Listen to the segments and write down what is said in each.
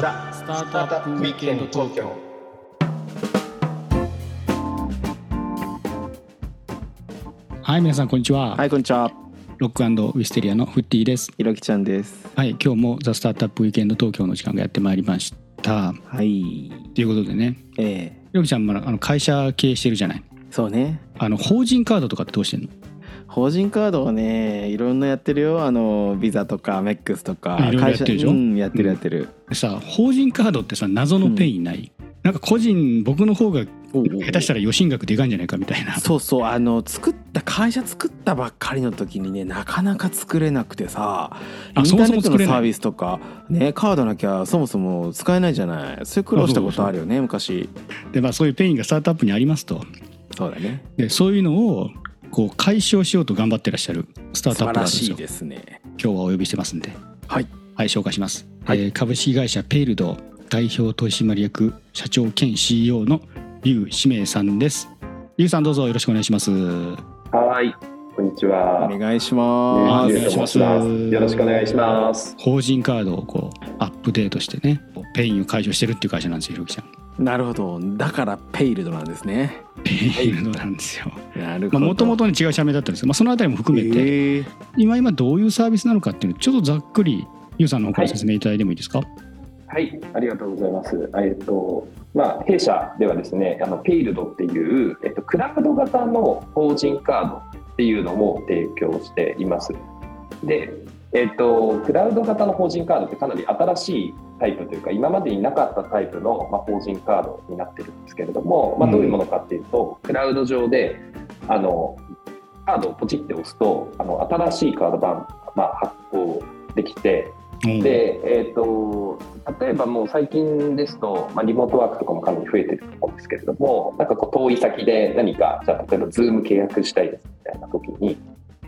ザ・スタートアップウィークエンド東京はい皆さんこんにちは、はい、こんにちは。ロックウィステリアのフッティですひろきちゃんです。はい今日もザ・スタートアップウィークエンド東京の時間がやってまいりましたはい。ということでねええひろきちゃんまだあの会社経営してるじゃないそうね。あの法人カードとかってどうしてんの？法人カードはね、いろんなやってるよ。あのビザとかメックスとかいろいろやってるでしょ？うん、やってるやってる。でさ法人カードってさ謎のペインない、なんか個人僕の方が下手したら与信額でかいんじゃないかみたいな。そうそう。あの作った会社作ったばっかりの時にねなかなか作れなくてさイあンターネットのサービスとかねカードなきゃそもそも使えないじゃない。そういう苦労したことあるよね昔。で、まあ、そういうペインがスタートアップにありますと。そうだね。でそういうのをこう解消しようと頑張ってらっしゃるスタートアップがあるんですよ。素晴らしいですね。今日はお呼びしてますんで。はい。はい紹介します、はい。えー株式会社ペイルド代表取締役社長兼 CEO の劉志明さんです。劉さんどうぞよろしくお願いします。はい、こんにちは。お願いしますお願いします。よろしくお願いします。法人カードをこうアップデートしてねペインを解除してるっていう会社なんですよひろきちゃん。なるほど。だからペイルドなんですね。ペイルドなんですよ。なるほど。もともとに違う社名だったんですけど、まあ、そのあたりも含めて、えー。今今どういうサービスなのかっていうのをちょっとざっくり劉さんの方から説明いただいてもいいですか、はい、ありがとうございます。えっと、まあ、弊社ではですね、あのペイルドっていう、えっと、クラウド型の法人カードっていうのも提供しています。で、えっと、クラウド型の法人カードってかなり新しいタイプというか、今までになかったタイプの、まあ、法人カードになってるんですけれども、まあ、どういうものかっていうと、クラウド上で、あの、カードをポチって押すと、あの新しいカード版、まあ、発行できて、うんで、えー、と例えばもう最近ですと、まあ、リモートワークとかもかなり増えてると思うんですけれどもなんかこう遠い先で何かじゃあ例えば Zoom 契約したいですみたいな時に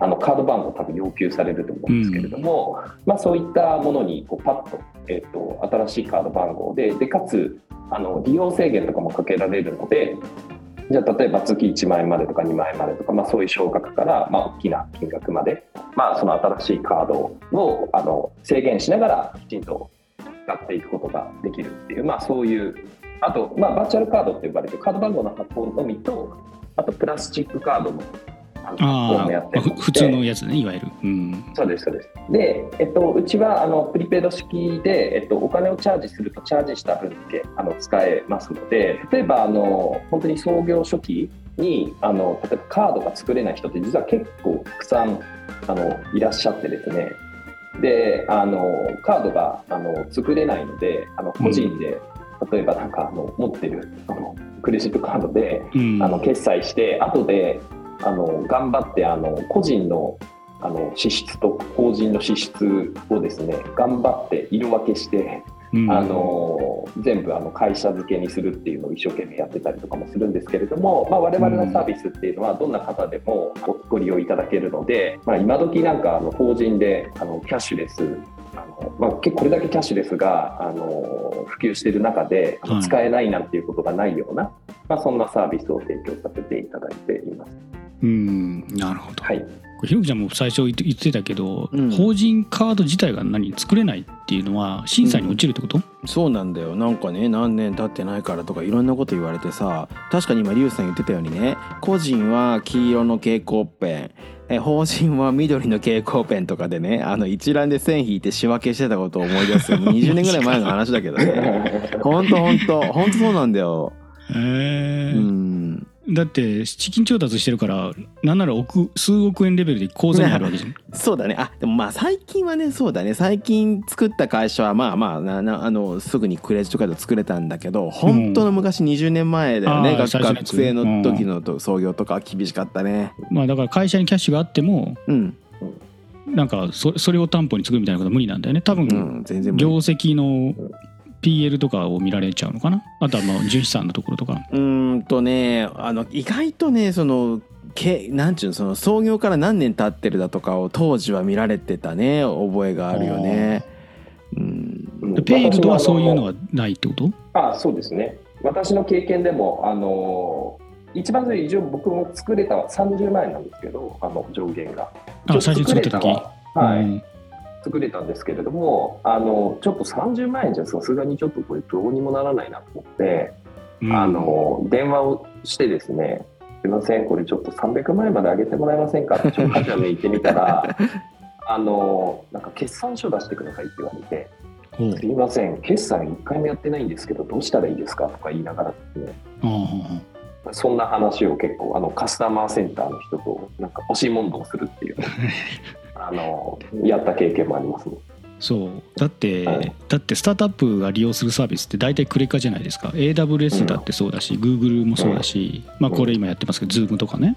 あのカード番号多分要求されると思うんですけれども、まあ、そういったものにこうパッと,、えー、と新しいカード番号ででかつあの利用制限とかもかけられるのでじゃあ例えば月1万円までとか2万円までとか、まあ、そういう少額から、まあ、大きな金額まで、まあ、その新しいカードをあの制限しながらきちんと使っていくことができるっていう、まあ、そういうあと、まあ、バーチャルカードって呼ばれてるカード番号の発行のみとあとプラスチックカードのあの発行あもやって普通のやつねいわゆる、うん、そうです、そうです。で、えっと、うちはあのプリペイド式で、えっと、お金をチャージすると、チャージした分だけあの使えますので、例えばあの本当に創業初期にあの、例えばカードが作れない人って、実は結構たくさんあのいらっしゃってですね、であのカードがあの作れないので、あの個人で、例えばなんかあの持ってるあのクレジットカードで、うん。あの決済して後であの頑張ってあの個人のあの支出と法人の支出をですね頑張って色分けして、うん。あの全部あの会社付けにするっていうのを一生懸命やってたりとかもするんですけれども、まあ、我々のサービスっていうのはどんな方でもご利用いただけるので、まあ、今時なんかあの法人であのキャッシュレスあのまあ、結構これだけキャッシュレスがあの普及している中で使えないなんていうことがないような、まあ、そんなサービスを提供させていただいています。うんなるほど、はい、ひろきちゃんも最初言ってたけど、うん。法人カード自体が何作れないっていうのは審査に落ちるってこと、そうなんだよ。なんかね何年経ってないからとかいろんなこと言われてさ確かに今リュウさん言ってたようにね個人は黄色の蛍光ペン。え法人は緑の蛍光ペンとかでねあの一覧で線引いて仕分けしてたことを思い出す。よもう20年ぐらい前の話だけどね。ほんとほんとほんとそうなんだよ。へえうんだって資金調達してるからなんなら億数億円レベルで口座に入るわけじゃん。そうだね。あでもまあ最近はねそうだね。最近作った会社はまあまあななあのすぐにクレジットカード作れたんだけど本当の昔20年前だよね、あー学学生の時のと創業とかは厳しかったね。まあだから会社にキャッシュがあってもうん、なんかそそれを担保に作るみたいなことは無理なんだよね。多分、うん、全然無業理績の PL とかを見られちゃうのかな？あとはまあ純資産のところとか。うーんとねあの意外とねそのけなんちゅうのその創業から何年経ってるだとかを当時は見られてたね覚えがあるよね。うん。ペイルドはそういうのはないってこと？あそうですね。私の経験でもあの一番最初一応僕も作れたは30万円なんですけどあの上限が。あ最初作った時？はい、うん作れたんですけれどもあのちょっと30万円じゃさすがにちょっとこれどうにもならないなと思って、うん。あの電話をしてですねすいませんこれちょっと300万円まで上げてもらえませんか？って超過剰に言ってみたら あのなんか決算書出してくださいって言われてほうすいません決算1回もやってないんですけどどうしたらいいですかとか言いながらですね。あそんな話を結構あのカスタマーセンターの人となんか押し問答するっていう あのやった経験もありますね。そう。だって、はい。だってスタートアップが利用するサービスって大体クレカじゃないですか。AWS だってそうだし、Google もそうだし、まあこれ今やってますけど Zoom とかね、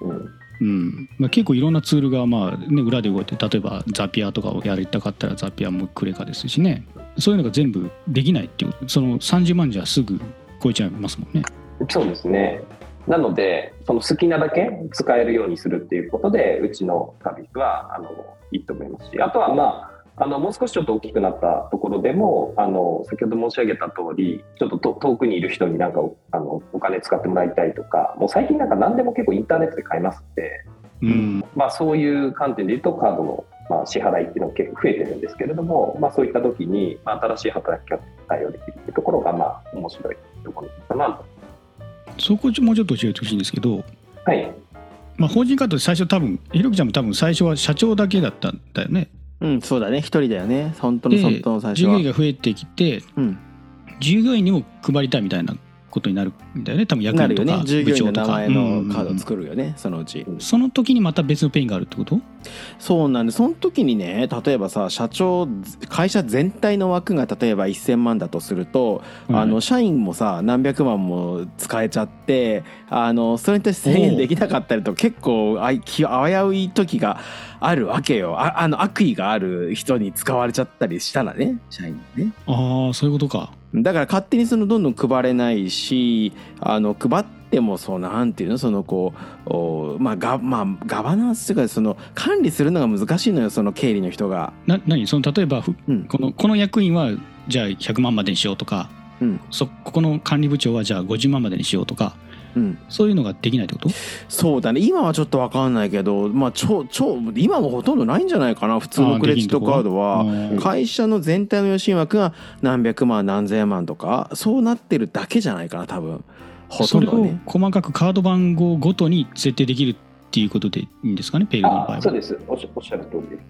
うん。うん。まあ、結構いろんなツールがまあ、ね、裏で動いて例えばザピアとかをやりたかったらザピアもクレカですしね。そういうのが全部できないっていうその30万じゃすぐ超えちゃいますもんね。そうですね。なので、その好きなだけ使えるようにするっていうことで、うちのサービスはあのいいと思いますし、あとは、まあ、あのもう少しちょっと大きくなったところでも、あの先ほど申し上げた通り、ちょっとと遠くにいる人になんかおあのお金使ってもらいたいとか、もう最近なんか何でも結構インターネットで買えますんで、うんまあ、そういう観点で言うと、カードの、まあ、支払いっていうのが結構増えてるんですけれども、まあ、そういった時に、まあ、新しい働き方に対応できるっていうところが、まあ、面白いところかなと。そこもうちょっと教えてほしいんですけど、はい。まあ、法人カードって最初多分ひろきちゃんも多分最初は社長だけだったんだよね。うんそうだね。一人だよね。本当ので本当の最初は。従業員が増えてきてうん。従業員にも配りたいみたいなことになるんだよね。多分役員とか部長とか。の名前のカード作るよね。そのうち。その時にまた別のペインがあるってこと？そうなんでその時にね例えばさ社長会社全体の枠が例えば1,000万だとすると、あの社員もさ何百万も使えちゃってあのそれに対して制限できなかったりと結構あ危うい時があるわけよああの悪意がある人に使われちゃったりしたらね社員にね。ああそういうことか。だから勝手にそのどんどん配れないしあの配ってもそうなんていうのそのこうおまあガまあガバナンスというかその管理するのが難しいのよその経理の人が。な何？その例えばふうんこのこの役員はじゃあ100万までにしようとかうんそここの管理部長はじゃあ50万までにしようとかうん、そういうのができないってこと？そうだね。今はちょっと分かんないけどまあ超超今もほとんどないんじゃないかな？普通のクレジットカードは。は会社の全体の予診枠が何百万何千万とかそうなってるだけじゃないかな多分。ほとそれをんどはね。細かくカード番号ごとに設定できるっていうことでいいんですかね？ペイルの場合は。あそうです。おっしゃおっしゃる通り。です。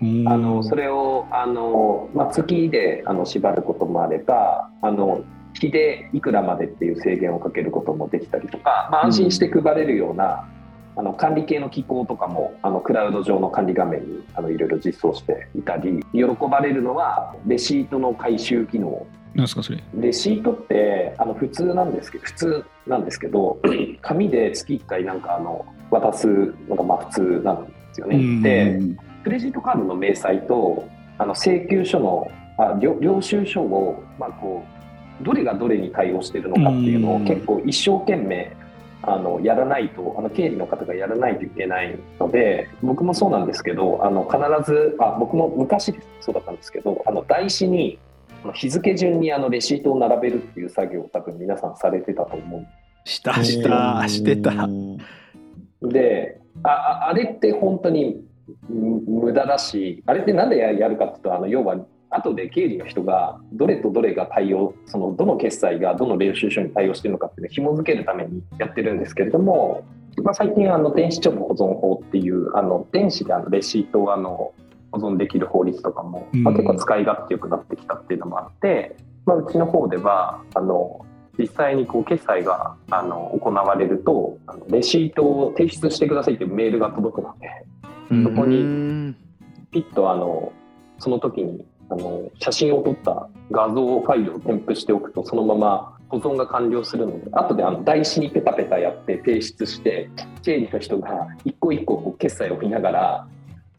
うんあのそれをあの、まあ、月であの縛ることもあればあの日でいくらまでっていう制限をかけることもできたりとか、まあ、安心して配れるような、あの管理系の機構とかもあのクラウド上の管理画面にあのいろいろ実装していたり喜ばれるのはレシートの回収機能。なんですかそれ？レシートってあの普通なんですけど普通なんですけど 紙で月1回なんかあの渡すのがまあ普通なんですよね。でクレジットカードの明細とあの請求書のあ領領収書を、まあ、こうどれがどれに対応しているのかっていうのうん。を結構一生懸命あのやらないとあの経理の方がやらないといけないので僕もそうなんですけどあの必ずあ僕も昔そうだったんですけどあの台紙に日付順にあのレシートを並べるっていう作業を多分皆さんされてたと思うしたしたしてた。であああれって本当にむ無駄だしあれってなんでややるかっていうとあの要は後で経理の人がどれとどれが対応そのどの決済がどの領収書に対応してるのかっていうのを紐付けるためにやってるんですけれども、まあ、最近あの電子帳簿保存法っていうあの電子であのレシートをあの保存できる法律とかも、まあ、うん結構使い勝手よくなってきたっていうのもあって、まあ、うちの方ではあの実際にこう決済があの行われるとあのレシートを提出してくださいっていうメールが届くのでそこにうんピッとあのその時にあの写真を撮った画像ファイルを添付しておくとそのまま保存が完了するので後であの台紙にペタペタやって提出して経理の人が一個一個こう決済を見ながら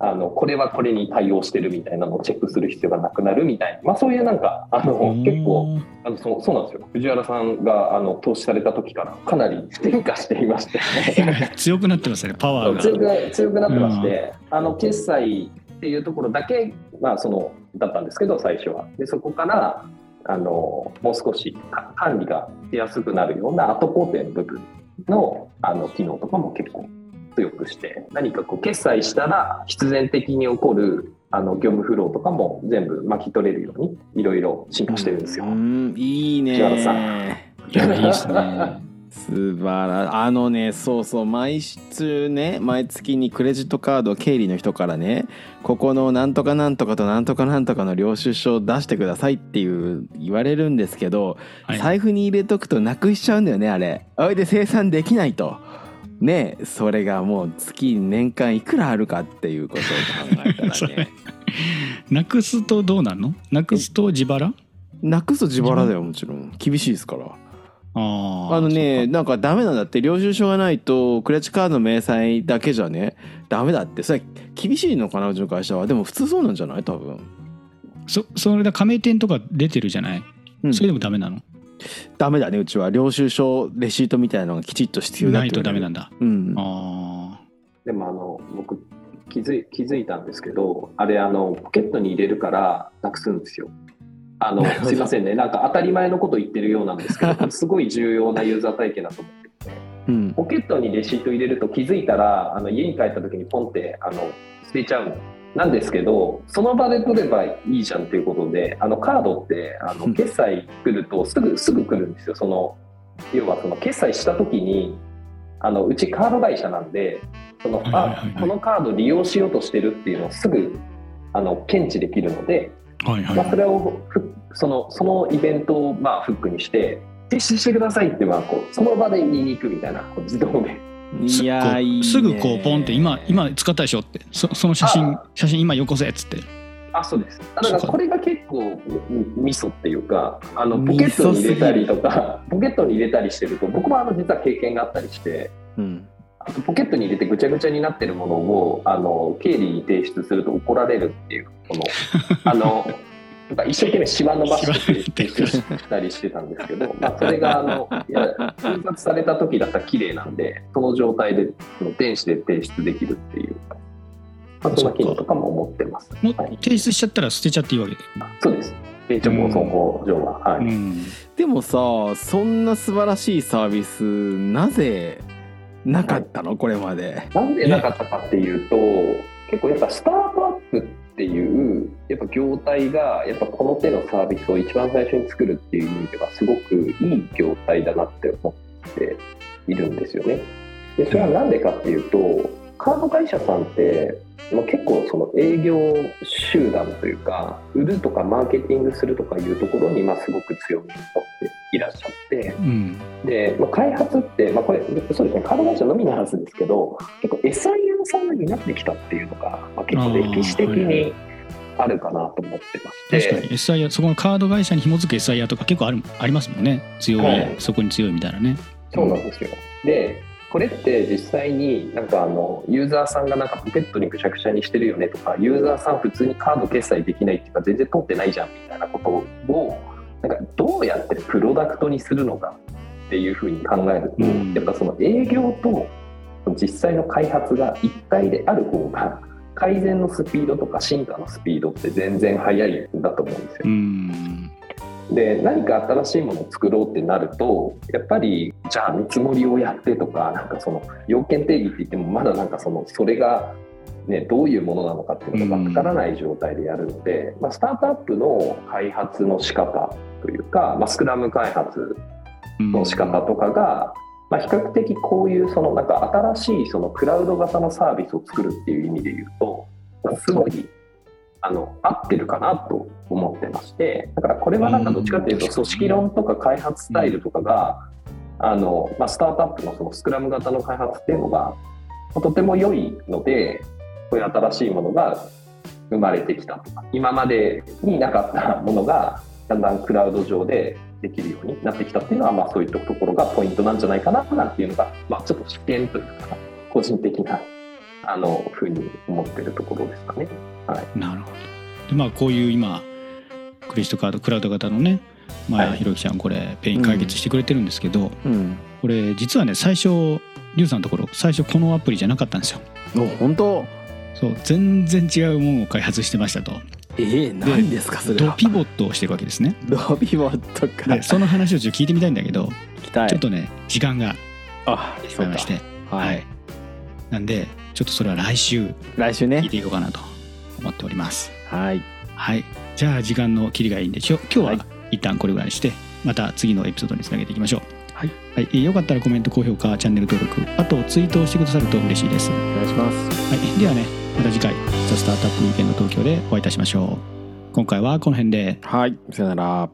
あのこれはこれに対応してるみたいなのをチェックする必要がなくなるみたいな、まあ、そういうなんかあの結構あのそうそうなんですよ。藤原さんがあの投資された時からかなり変化していまして。強くなってますねパワーが。強く強くなってまして、あの決済っていうところだけ、まあ、そのだったんですけど最初は。でそこからあのもう少しか管理がしやすくなるような後工程の部分のあの機能とかも結構強くして何かこう決済したら必然的に起こるあの業務フローとかも全部巻き取れるようにいろいろ進化してるんですよ。うんいいね千原さいやいいですね素晴らあのねそうそう毎週ね毎月にクレジットカード経理の人からねここのなんとかなんとかとなんとかなんとかの領収書を出してくださいっていう言われるんですけど、はい。財布に入れとくとなくしちゃうんだよねあれ。おいで生産できないと。ねそれがもう月年間いくらあるかっていうことを考えたらね。なくすとどうなんの？なくすと自腹？なくすと自腹だよもちろん。厳しいですからあのねなんかダメなんだって領収書がないとクレジットカードの明細だけじゃねダメだって。それ厳しいのかなうちの会社は。でも普通そうなんじゃない？多分、そそれだ加盟店とか出てるじゃない、うん。それでもダメなの？ダメだねうちは領収書レシートみたいなのがきちっと必要だないとダメなんだ。だうん。あでもあの僕気づい気づいたんですけどあれあのポケットに入れるからなくすんですよ。あのすいませんね。なんか当たり前のこと言ってるようなんですけど すごい重要なユーザー体験だと思ってて。うん。ポケットにレシート入れると気づいたらあの家に帰った時にポンってあの捨てちゃうの。なんですけどその場で取ればいいじゃんっていうことであのカードってあうん。の決済来るとすぐすぐ来るんですよ。その要はその決済した時にあのうちカード会社なんでそのこのカード利用しようとしてるっていうのをすぐあの検知できるので、あはいはい。まあ、それをふそのそのイベントをまあフックにして提出してくださいってまあこうその場で言いに行くみたいなこう自動で。すいやすぐこうポンって今今使ったでしょって。そその写真あ。写真今よこせっつって。あそうです。だからこれが結構みミソっていうかあのポミケットに入れたりとかポケットに入れたりしてると僕もあの実は経験があったりして。うんポケットに入れてぐちゃぐちゃになってるものをあの経理に提出すると怒られるっていうこの あのなんか一生懸命シワ伸ばして提出したりしてたんですけど、まあ、それがあのいや印刷された時だったら綺麗なんでその状態でその電子で提出できるっていう、まあ、そんな機能とかも持ってます。はい提出しちゃったら捨てちゃっていいわけで、そうです。定直放送法上は。はい。うんでもさそんな素晴らしいサービスなぜなかったの？これまで。なんでなかったかっていうと、結構やっぱスタートアップっていう、やっぱ業態が、やっぱこの手のサービスを一番最初に作るっていう意味では、すごくいい業態だなって思っているんですよね。で、それはなんでかっていうと、カード会社さんって、まあ、結構その営業集団というか、売るとかマーケティングするとかいうところに、まあすごく強みを持っていらっしゃって、うん。で、まあ、開発って、まあ、これそうですねカード会社のみの話ですけど結構 SIR さんが担ってきたっていうのが、まあ、結構歴史的にあるかなと思ってまして。確かに。SIR そこのカード会社に紐づく SIR とか結構あるありますもんね。強い、はい。そこに強いみたいなね。そうなんですよ。でこれって実際になんかあのユーザーさんがなんかポケットにぐちゃぐちゃにしてるよねとかユーザーさん普通にカード決済できないっていうか全然通ってないじゃんみたいなことをなんかどうやってプロダクトにするのかっていうふうに考えると、うんやっぱその営業と実際の開発が一体である方が改善のスピードとか進化のスピードって全然速いんだと思うんですよう。んで何か新しいものを作ろうってなるとやっぱりじゃあ見積もりをやってとかなんかその要件定義って言ってもまだなんかそのそれが、ね、どういうものなのかっていうのが分からない状態でやるので、まあ、スタートアップの開発の仕方というか、まあ、スクラム開発の仕方とかが、まあ、比較的こういうそのなんか新しいそのクラウド型のサービスを作るっていう意味で言うと、まあすごいあの合ってるかなと思ってましてだからこれはなんかどっちかというとうん組織論とか開発スタイルとかが、あのまあ、スタートアップのそのスクラム型の開発っていうのがまあとても良いのでこういう新しいものが生まれてきたとか今までになかったものがだんだんクラウド上でできるようになってきたっていうのは、まあ、そういったところがポイントなんじゃないかななんていうのが、まあ、ちょっと視点というか個人的なあのふうに思ってるところですかね。なるほど。でまあこういう今クレジットカードクラウド型のねまあはい。ひろきちゃんこれペイン解決してくれてるんですけど、うん。これ実はね最初リュウさんのところ最初このアプリじゃなかったんですよ。お本当？そう全然違うものを開発してましたと。えー、何ですかそれは。ドピボットをしてるわけですね。ドピボットか。でその話をちょっと聞いてみたいんだけど、聞きたい。ちょっとね時間があまいまして、ははいい、なんでちょっとそれは来週来週ね。聞いていこうかなと思っております。はい。はい。じゃあ時間の切りがいいんでしょ今日ははい。一旦これぐらいにしてまた次のエピソードにつなげていきましょう。はい、はい、えーよかったらコメント高評価チャンネル登録あとツイートをしてくださると嬉しいです、はお願いします。い、ではねまた次回「ザ・スタートアップウィーケンド東京」でお会いいたしましょう。今回はこの辺で。はい。さよなら